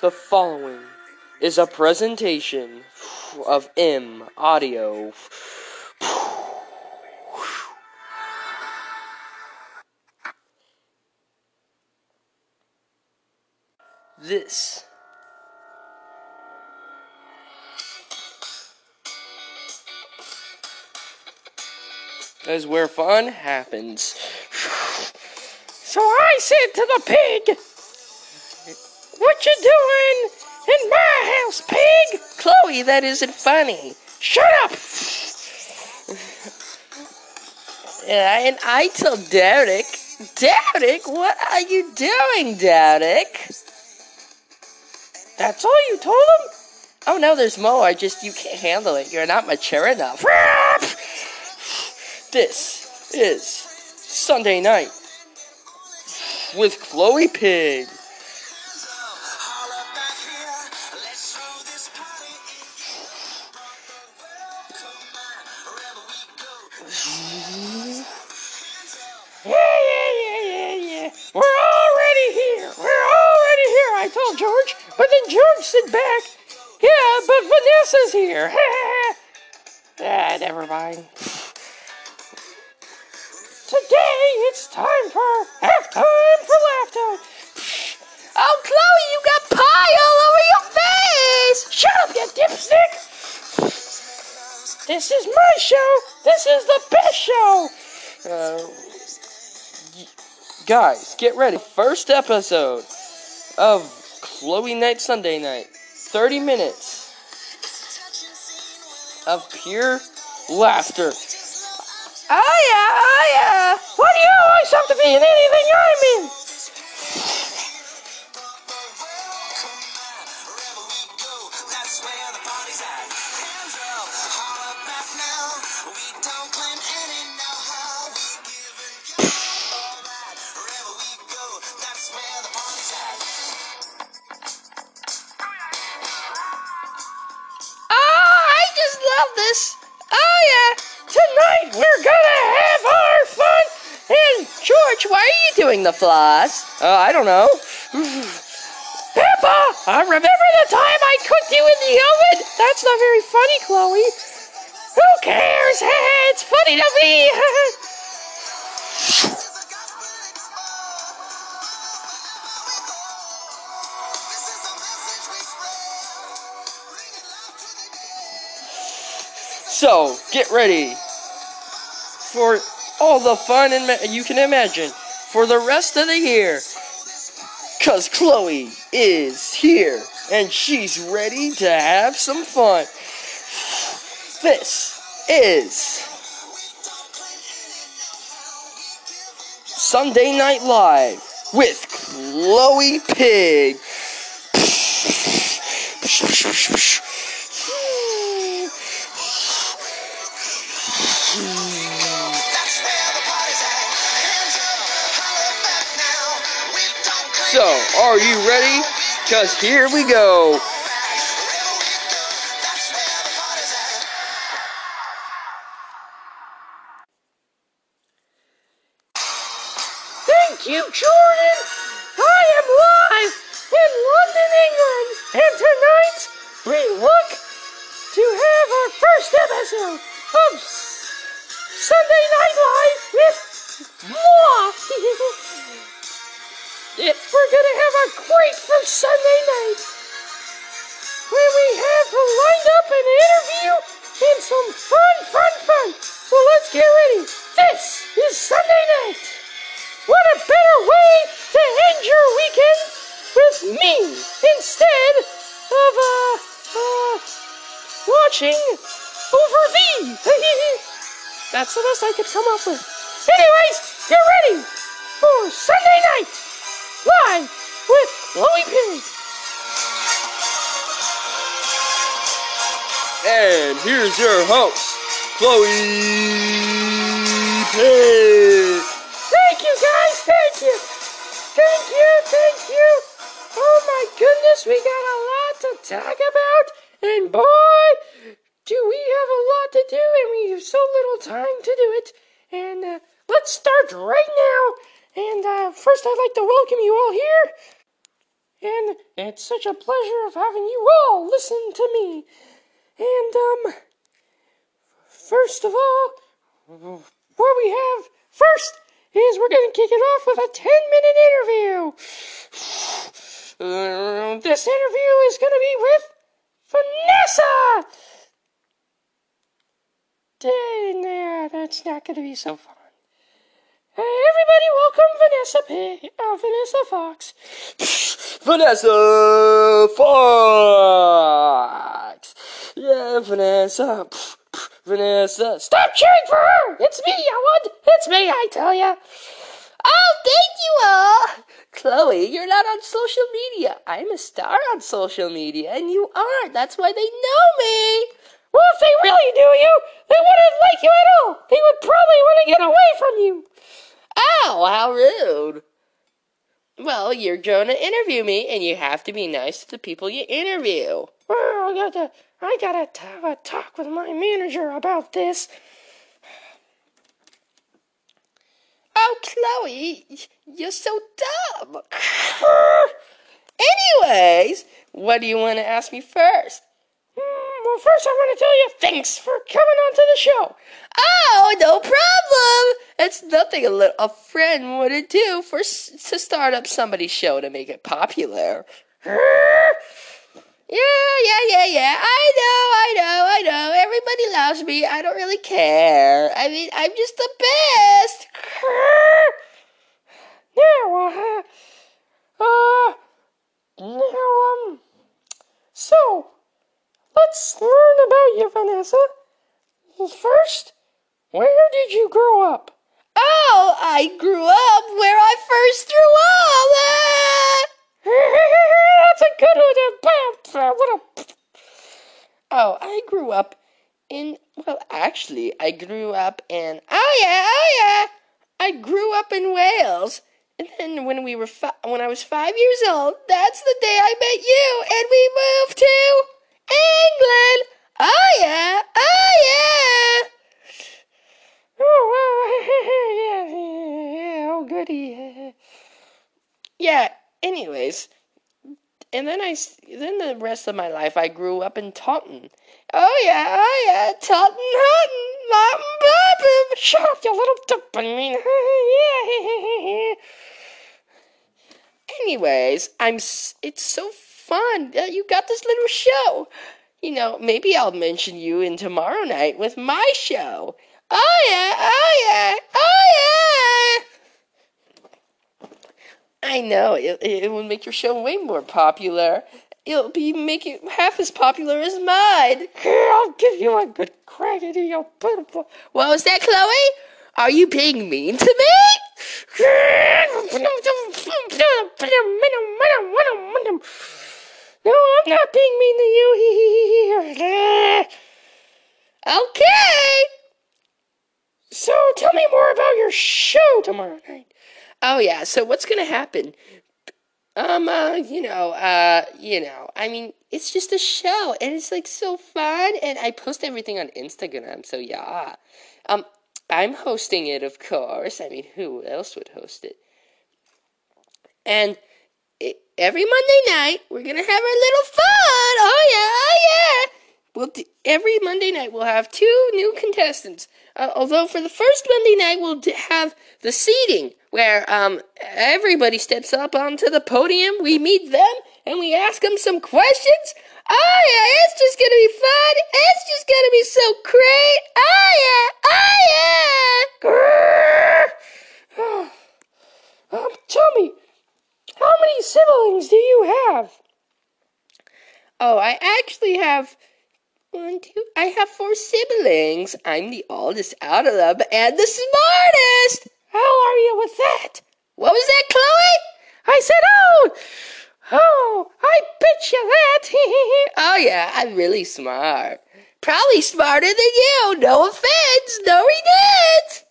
The following is a presentation of M Audio. This is where fun happens. So I said to the pig, What you doing in my house, pig? Chloe, that isn't funny. Shut up! And I told Derek, Derek, what are you doing, Derek? That's all you told him? Oh no, there's more. I just you can't handle it. You're not mature enough. This is Sunday night with Chloe Pig. Never mind. Today it's time for halftime for laughter. Oh, Chloe, you got pie all over your face. Shut up, you dipstick! This is my show. This is the best show. Uh, guys, get ready. First episode of Chloe Night Sunday Night. 30 minutes of pure laughter. Oh yeah, oh yeah. Why do you always have to be in anything I'm in? Doing the floss? Uh, I don't know. Peppa, I remember the time I cooked you in the oven. That's not very funny, Chloe. Who cares? it's funny to me. So, get ready for all the fun and ma- you can imagine for the rest of the year. Cause Chloe is here and she's ready to have some fun. This is Sunday Night Live with Chloe Pig. Are you ready? Cause here we go. Thank you, Jordan. I am live in London, England, and tonight we look to have our first episode of Sunday Night Live with moi. It- we're gonna have a great first Sunday night where we have lined up an interview and some fun, fun, fun. So let's get ready. This is Sunday night. What a better way to end your weekend with me instead of uh uh watching over thee. That's the best I could come up with. Anyways, get ready for Sunday night live with Chloe Pig. And here's your host, Chloe Pig. Thank you guys, thank you. Thank you, thank you. Oh my goodness, we got a lot to talk about. And boy, do we have a lot to do and we have so little time to do it. And uh, let's start right now. And uh, first, I'd like to welcome you all here. and it's such a pleasure of having you all listen to me. And, um, first of all, what we have first is we're going to kick it off with a 10 minute interview. This interview is going to be with Vanessa. Yeah, that's not going to be so fun. Hey, everybody, welcome Vanessa P- uh, Vanessa Fox. Vanessa Fox. Yeah, Vanessa. Vanessa. Stop cheering for her! It's me, I want. It's me, I tell ya. Oh, thank you all. Chloe, you're not on social media. I'm a star on social media, and you aren't. That's why they know me. Well, if they really knew you, they wouldn't like you at all. They would probably want to get away from you. Ow, how rude. Well, you're going to interview me, and you have to be nice to the people you interview. Well, I gotta, I gotta have a talk with my manager about this. Oh, Chloe, you're so dumb. Anyways, what do you want to ask me first? Well, first I want to tell you thanks for coming onto the show. Oh, no problem. It's nothing a, little, a friend wouldn't do for s- to start up somebody's show to make it popular. Yeah, yeah, yeah, yeah. I know, I know, I know. Everybody loves me. I don't really care. I mean, I'm just the best. Yeah, well, uh, now, um, so, let's learn about you, Vanessa. First, where did you grow up? Oh, I grew up where I first threw up. Ah! That's a good one. What a Oh, I grew up in, well, actually, I grew up in, oh yeah, oh yeah. I grew up in Wales. And then when we were fi- when I was 5 years old, that's the day I met you and we moved to England. Oh yeah, oh yeah. Oh, well, yeah, yeah, oh, goody. Yeah, anyways, and then I then the rest of my life I grew up in Taunton. Oh yeah, oh yeah, Taunton, Hutton, Mountain Poppin'. Shut up, you little mean, yeah. Anyways, I'm. It's so fun you got this little show. You know, maybe I'll mention you in tomorrow night with my show. Oh yeah, oh yeah, oh yeah. I know it. It will make your show way more popular. It'll be make it half as popular as mine. I'll give you a good crack at you, beautiful. What was that, Chloe? Are you being mean to me? No, I'm not being mean to you. Okay. So tell me more about your show tomorrow night. Oh yeah. So what's gonna happen? Um. Uh. You know. Uh. You know. I mean, it's just a show, and it's like so fun, and I post everything on Instagram. So yeah. Um. I'm hosting it, of course. I mean, who else would host it? And every Monday night, we're gonna have our little fun. Oh yeah. Oh yeah. We'll do, every Monday night we'll have two new contestants. Uh, although for the first Monday night we'll have the seating where um everybody steps up onto the podium. We meet them and we ask them some questions. Oh yeah, it's just gonna be fun. It's just gonna be so great. Oh yeah, oh yeah. Um, tell me, how many siblings do you have? Oh, I actually have one, two. I have four siblings. I'm the oldest out of them and the smartest. How are you with that? What was that, Chloe? I said, oh, oh, I bet you that. Oh yeah, I'm really smart. Probably smarter than you. No offense. No regrets.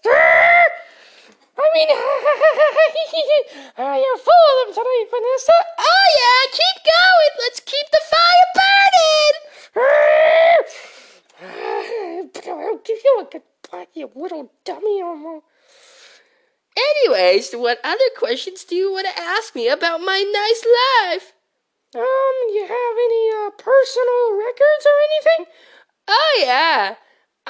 I mean, you're full of them tonight, Vanessa. Oh yeah, keep going. Let's keep the fire burning. I'll give you a good butt, you little dummy. Almost. Anyways, what other questions do you want to ask me about my nice life? Um, you have any uh, personal records or anything? Oh yeah,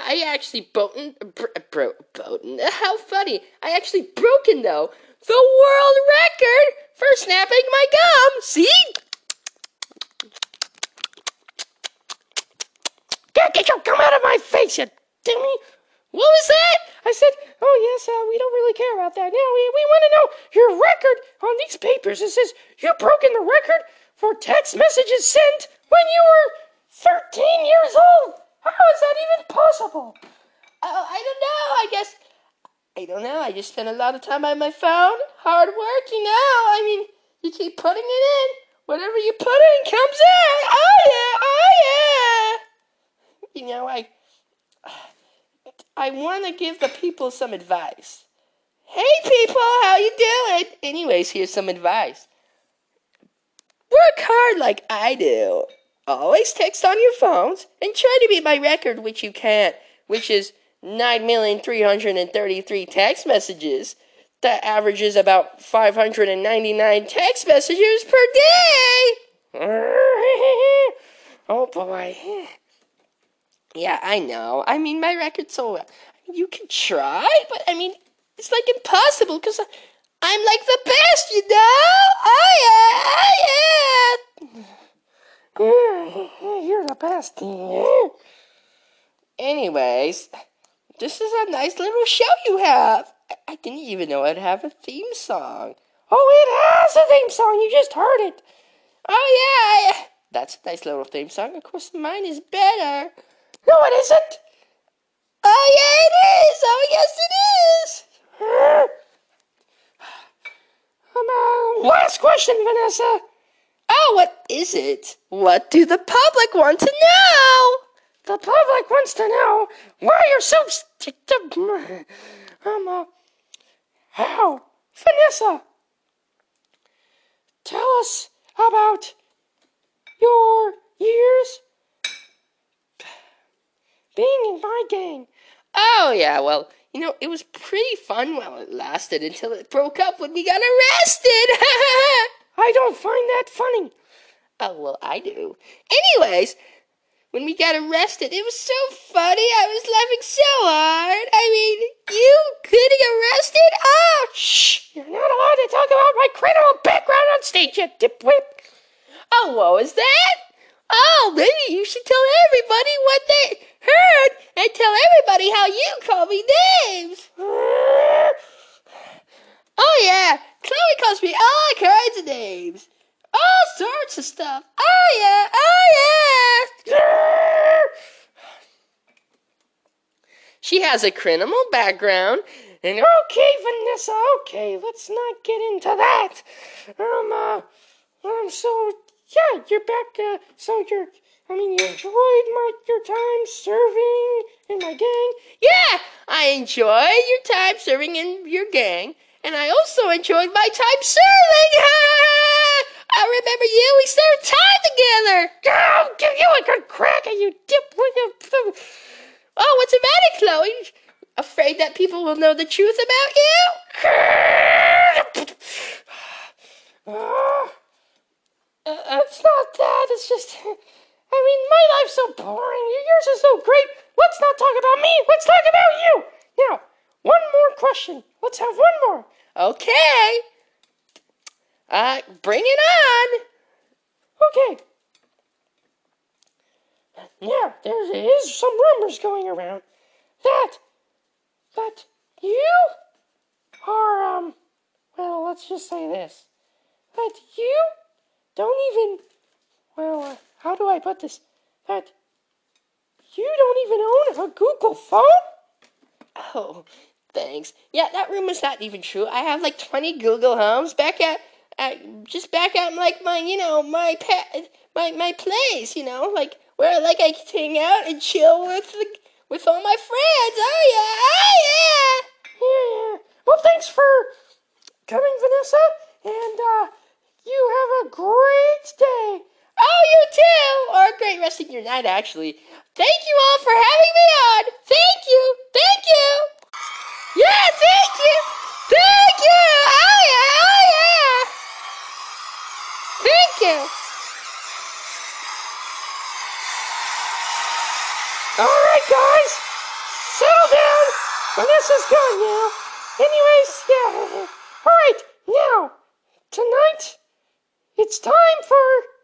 I actually broken, bro, bro, broken. How funny! I actually broken though the world record for snapping my gum. See? Get your gum out of my face, you dummy! What was that? I said, oh yes, uh, we don't really care about that. Now we, we want to know your record on these papers. It says you broken the record for text messages sent when you were 13 years old. How is that even possible? I don't know. I guess I don't know. I just spend a lot of time on my phone. Hard work, you know. I mean, you keep putting it in. Whatever you put in comes out. Oh yeah, oh yeah. You know, I I want to give the people some advice. Hey people, how you doing? Anyways, here's some advice. Work hard like I do. Always text on your phones and try to beat my record, which you can't, which is 9,333 text messages. That averages about 599 text messages per day. oh boy. Yeah, I know. I mean, my record's so. You can try, but I mean, it's like impossible because I'm like the best, you know? Oh, yeah, oh, yeah. You're the best. Anyways, this is a nice little show you have. I didn't even know I'd have a theme song. Oh, it has a theme song. You just heard it. Oh, yeah. That's a nice little theme song. Of course, mine is better. No, it isn't. Oh, yeah, it is. Oh, yes, it is. um, uh, last question, Vanessa. Oh, what is it? What do the public want to know? The public wants to know why you're so sticked up. Um, uh, how? Vanessa, tell us about your years being in my gang. Oh, yeah, well, you know, it was pretty fun while it lasted until it broke up when we got arrested. I don't find that funny. Oh, well, I do. Anyways, when we got arrested, it was so funny. I was laughing so hard. I mean, you getting arrested? Oh, shh! You're not allowed to talk about my criminal background on stage, you dipwit. Oh, what was that? Oh, maybe you should tell everybody what they heard and tell everybody how you call me names. oh, yeah. Chloe calls me all kinds of names. All sorts of stuff. Oh, yeah. Oh, yeah. she has a criminal background. And okay, Vanessa, okay, let's not get into that. Um, uh, um, so, yeah, you're back, uh, so you're, I mean, you enjoyed my, your time serving in my gang? Yeah, I enjoyed your time serving in your gang, and I also enjoyed my time serving. I remember you. We served time together. I'll give you a good crack at you dip. Oh, what's the matter, Chloe? Afraid that people will know the truth about you? uh, it's not that. It's just. I mean, my life's so boring. Yours is so great. Let's not talk about me. Let's talk about you. Now, one more question. Let's have one more. Okay. Uh, bring it on. Okay. Yeah, there is some rumors going around that that you are um well, let's just say this. That you don't even well, uh, how do I put this? That you don't even own a Google Home? Oh, thanks. Yeah, that room rumor's not even true. I have like 20 Google Homes back at, at just back at like my, you know, my pet, my my place, you know, like where like I hang out and chill with the, with all my friends. Oh yeah, oh. Yeah, yeah. Well, thanks for coming, Vanessa, and uh, you have a great day. Oh, you too! Or a great rest of your night, actually. Thank you all for having me on! Thank you! Thank you! Yeah, thank you! Thank you! Oh, yeah! Oh, yeah! Thank you! Alright, guys! Settle down! Vanessa's gone now! Anyways, yeah. Alright, now, tonight, it's time for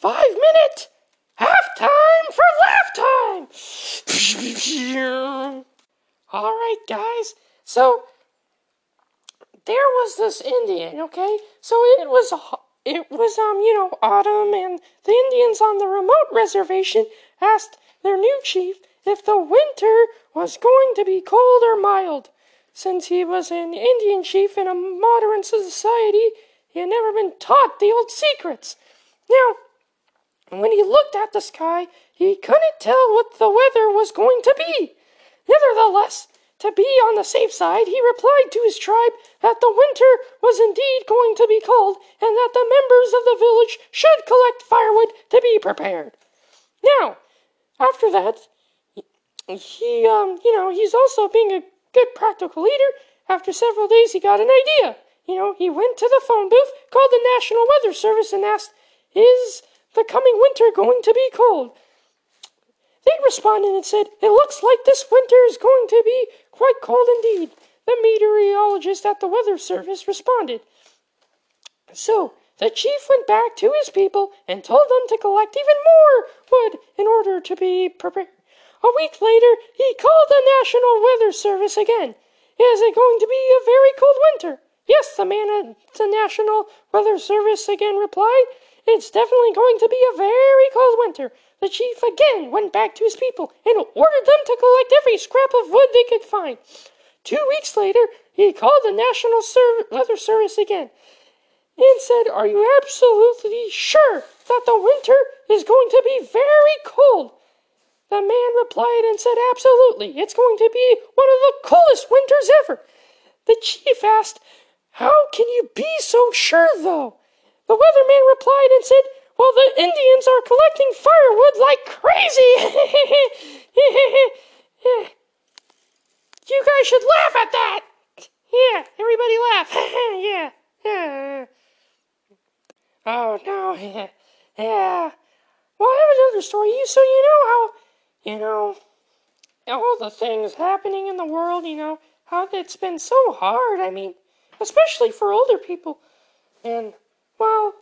five minute halftime for laugh time. All right, guys. So there was this Indian, okay? So it was it was um you know autumn, and the Indians on the remote reservation asked their new chief if the winter was going to be cold or mild. Since he was an Indian chief in a modern society, he had never been taught the old secrets. Now, when he looked at the sky, he couldn't tell what the weather was going to be. Nevertheless, to be on the safe side, he replied to his tribe that the winter was indeed going to be cold and that the members of the village should collect firewood to be prepared. Now, after that, he, um, you know, he's also being a good practical leader. After several days, he got an idea. You know, he went to the phone booth, called the National Weather Service, and asked, Is the coming winter going to be cold? They responded and said, It looks like this winter is going to be quite cold indeed. The meteorologist at the Weather Service responded. So, the chief went back to his people and told them to collect even more wood in order to be prepared. A week later, he called the National Weather Service again. Is it going to be a very cold winter? Yes, the man at the National Weather Service again replied. It's definitely going to be a very cold winter. The chief again went back to his people and ordered them to collect every scrap of wood they could find. Two weeks later, he called the National Weather Service again and said, Are you absolutely sure that the winter is going to be very cold? The man replied and said, Absolutely. It's going to be one of the coldest winters ever. The chief asked, How can you be so sure, though? The weatherman replied and said, Well, the Indians are collecting firewood like crazy. you guys should laugh at that. Yeah, everybody laugh. yeah, yeah. Oh, no. yeah. Well, I have another story. So, you know how, you know, all the things happening in the world, you know, how it's been so hard. I mean, especially for older people. And well,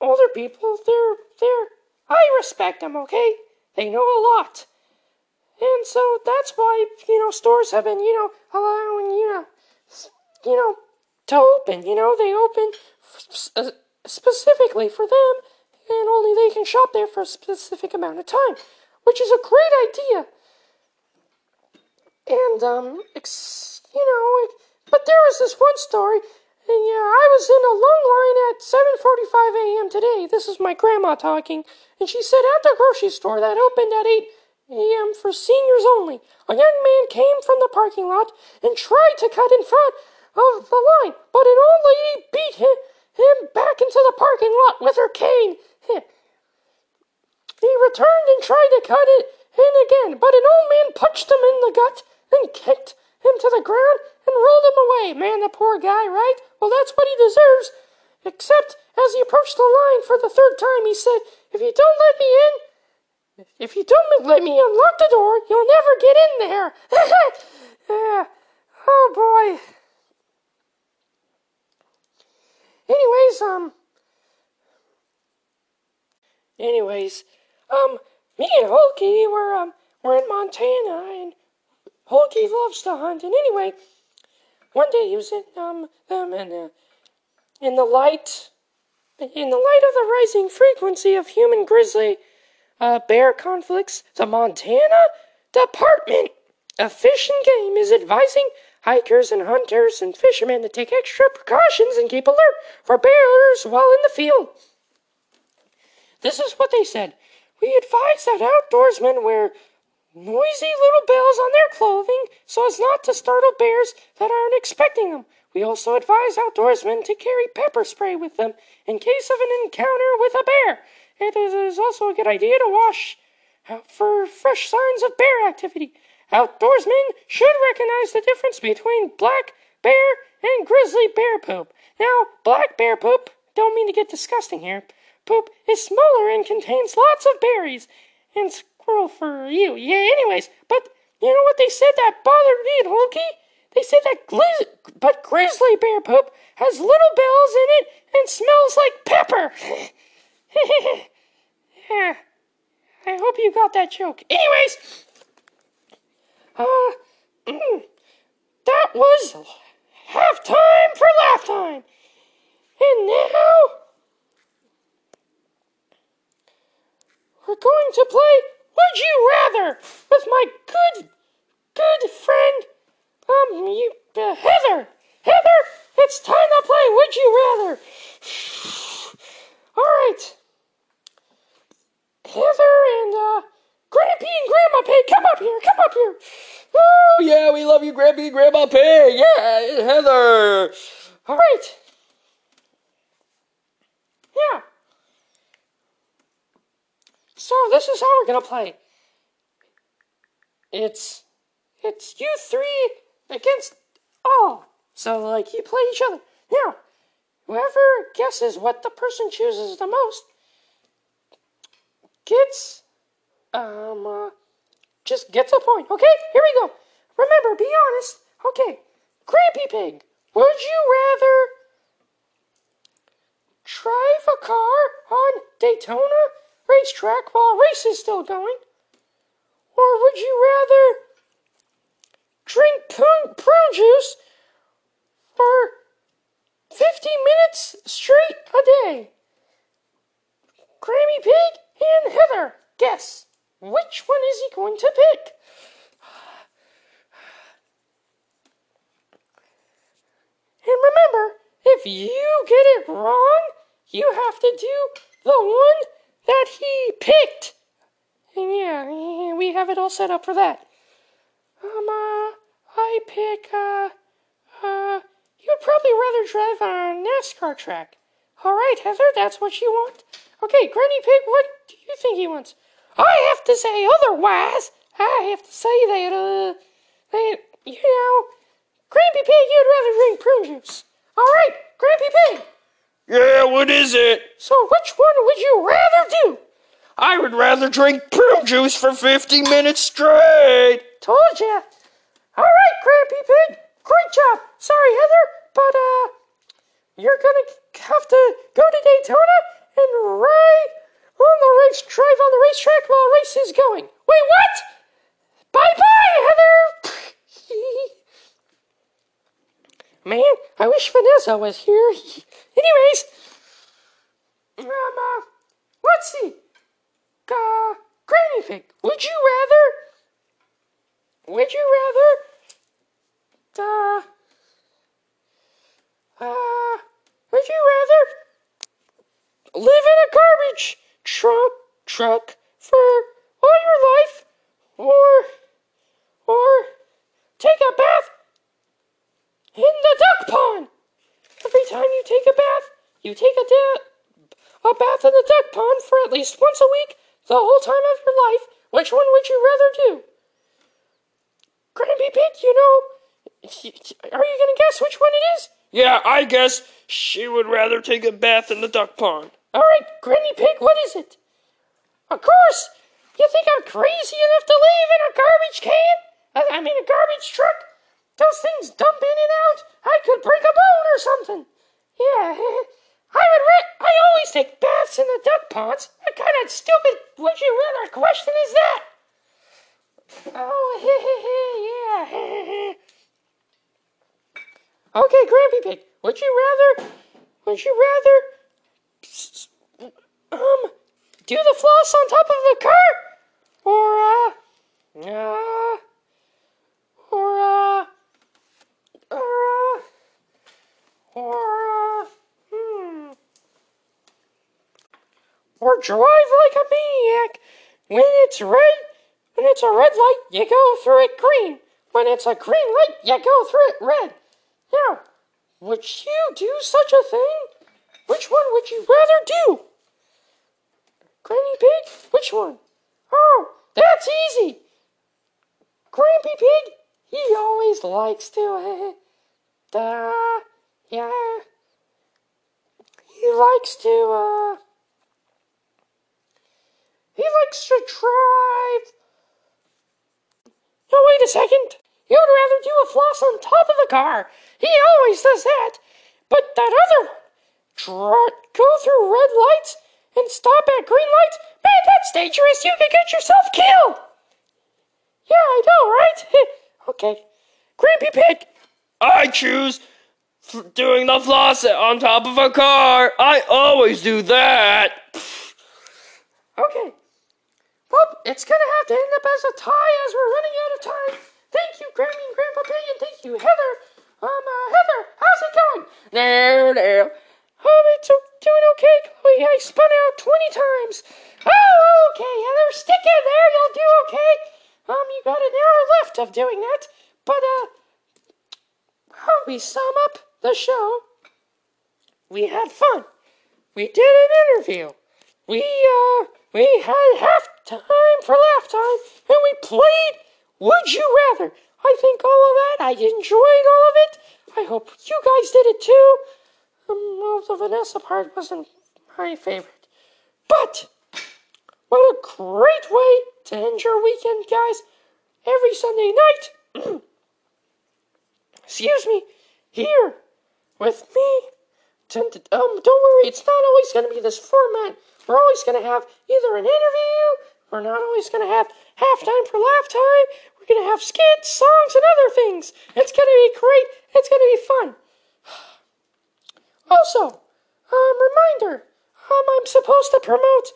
older people, they're, they're, I respect them, okay? They know a lot. And so that's why, you know, stores have been, you know, allowing, you know, you know, to open, you know, they open uh, specifically for them, and only they can shop there for a specific amount of time, which is a great idea. And, um, ex- you know, but there was this one story and yeah, I was in a long line at 7:45 a.m. today. This is my grandma talking, and she said at the grocery store that opened at 8 a.m. for seniors only, a young man came from the parking lot and tried to cut in front of the line, but an old lady beat him, him back into the parking lot with her cane. He returned and tried to cut it in again, but an old man punched him in the gut and kicked him to the ground and rolled him away. Man, the poor guy, right? Well, that's what he deserves. Except as he approached the line for the third time, he said, If you don't let me in, if you don't let me unlock the door, you'll never get in there. yeah. Oh boy. Anyways, um. Anyways, um, me and Hulky were um were in Montana, and Hulky loves to hunt. And anyway, one day he was in um them and uh, in the light in the light of the rising frequency of human grizzly uh, bear conflicts, the Montana Department of Fish and Game is advising hikers and hunters and fishermen to take extra precautions and keep alert for bears while in the field. This is what they said. We advise that outdoorsmen wear noisy little bells on their clothing so as not to startle bears that aren't expecting them. We also advise outdoorsmen to carry pepper spray with them in case of an encounter with a bear. It is also a good idea to wash out for fresh signs of bear activity. Outdoorsmen should recognize the difference between black bear and grizzly bear poop. Now, black bear poop, don't mean to get disgusting here, poop is smaller and contains lots of berries and squirrel for you. Yeah, anyways, but you know what they said that bothered me and Hulky? They said that grizz- but grizzly bear poop has little bells in it and smells like pepper. yeah, I hope you got that joke. Anyways, uh, mm, that was half time for laugh time. And now we're going to play Would You Rather with my good, good friend, um, you, uh, Heather. Heather, it's time to play Would You Rather. All right. Heather and, uh, Grampy and Grandma Pig, come up here, come up here. Oh, yeah, we love you, Grampy and Grandma Pig. Yeah, Heather. All right. Yeah. So this is how we're gonna play. It's it's you three against all. So like you play each other. Now, whoever guesses what the person chooses the most gets um uh, just gets a point. Okay, here we go. Remember, be honest. Okay, Grampy Pig, would you rather drive a car on Daytona racetrack while race is still going? Or would you rather drink prune, juice for 50 minutes straight a day? Grammy Pig and Heather, guess. Which one is he going to pick? And remember, if you get it wrong, you have to do the one that he picked. And yeah, we have it all set up for that. Um, uh, I pick, uh, uh, you'd probably rather drive on a NASCAR track. All right, Heather, that's what you want. Okay, Granny Pig, what do you think he wants? I have to say otherwise. I have to say that, uh, that, you know, Grampy Pig, you'd rather drink prune juice. All right, Grampy Pig. Yeah, what is it? So which one would you rather do? I would rather drink prune juice for 50 minutes straight. Told ya. All right, Grampy Pig. Great job. Sorry, Heather, but uh, you're gonna have to go to Daytona and ride on the race, drive on the racetrack while race is going. Wait, what? Bye bye, Heather. Man, I wish Vanessa was here. Anyways, um, uh, let's see. Uh, Granny Pig, would you rather? Would you rather? Uh, uh, would you rather live in a garbage truck truck for all your life, or or take a bath in the duck pond? Every time you take a bath, you take a, da- a bath in the duck pond for at least once a week, the whole time of your life. Which one would you rather do? Granny Pig, you know, are you gonna guess which one it is? Yeah, I guess she would rather take a bath in the duck pond. All right, Granny Pig, what is it? Of course! You think I'm crazy enough to live in a garbage can? I, I mean, a garbage truck? Those things dump in and out. I could break a bone or something. Yeah, would. Re- I always take baths in the duck ponds. What kind of stupid would you rather question is that? Oh, yeah. okay, Grampy Pig, would you rather? Would you rather? Um, do the floss on top of the car, or uh, uh, or uh, or uh, or uh, hmm, or drive like a maniac. When it's red, when it's a red light, you go through it green. When it's a green light, you go through it red. Now, would you do such a thing? Which one would you rather do? Granny Pig? Which one? Oh, that's easy. Grampy Pig, he always likes to, uh, yeah, he likes to, uh, He likes to drive. No, wait a second. He would rather do a floss on top of the car. He always does that. But that other one, go through red lights and stop at green lights, man, that's dangerous. You could get yourself killed. Yeah, I know, right? okay. Grampy Pig. I choose f- doing the floss on top of a car. I always do that. Okay. Well, it's gonna have to end up as a tie as we're running out of time. Thank you, Grammy and Grandpa Pig, thank you, Heather. Um, uh, Heather, how's it going? There, there. Um, it's doing okay, Chloe. I spun out 20 times. Oh, okay, Heather, stick it there. You'll do okay. Um, you got an hour left of doing that. But, uh, how we sum up the show? We had fun. We did an interview. We, uh, we had half time for laugh time, and we played Would You Rather. I think all of that, I enjoyed all of it. I hope you guys did it too. Um, well, the Vanessa part wasn't my favorite. But, what a great way to end your weekend, guys. Every Sunday night, excuse me, here with me. Dun- Um, don't worry, it's not always going to be this format. We're always going to have either an interview, we're not always going to have halftime for laugh time, we're going to have skits, songs, and other things. It's going to be great, it's going to be fun. Also, um, reminder, um, I'm supposed to promote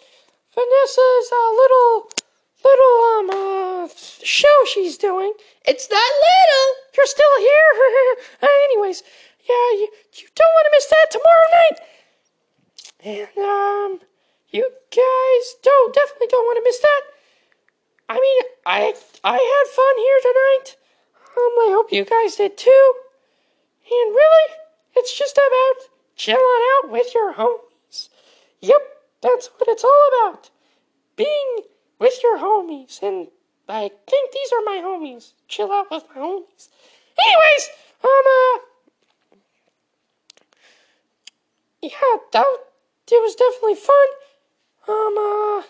Vanessa's, uh, little, little, um, uh, show she's doing. It's not little. You're still here? Anyways, yeah, you, you don't want to miss that tomorrow night. And, um, you guys don't, definitely don't want to miss that. I mean, I, I had fun here tonight. Um, I hope you guys did too. And really, it's just about chilling out with your homies. Yep, that's what it's all about. Being with your homies. And I think these are my homies. Chill out with my homies. Anyways, um, uh, yeah, that, it was definitely fun. Um, uh,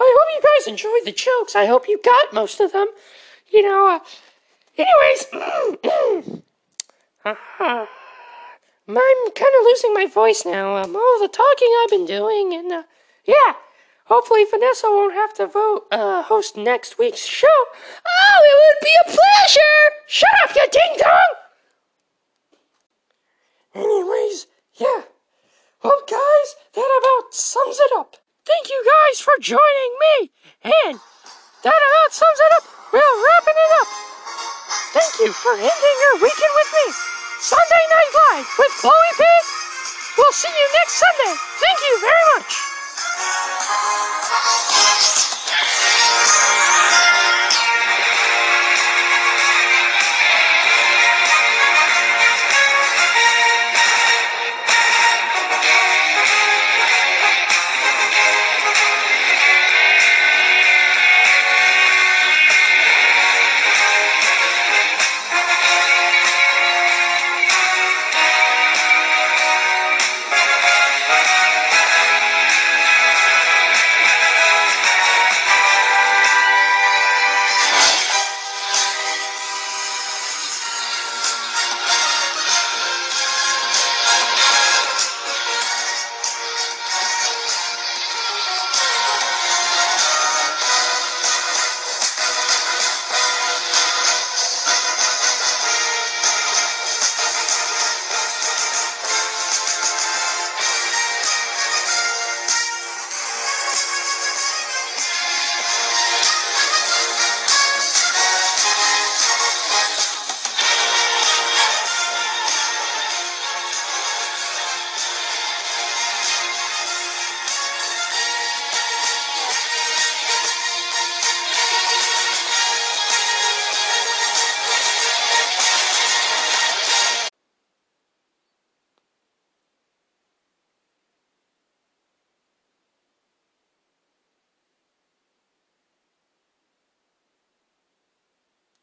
I hope you guys enjoyed the jokes. I hope you got most of them. You know, uh, anyways, uh, I'm kind of losing my voice now. Um, all the talking I've been doing, and uh, yeah, hopefully Vanessa won't have to vote uh, host next week's show. Oh, it would be a pleasure. Shut up, you ding dong. Anyways, yeah. Well, guys, that about sums it up. Thank you guys for joining me, and that about sums it up. We're wrapping it up. Thank you for ending your weekend with me. Sunday Night Live with Chloe Pig. We'll see you next Sunday. Thank you very much.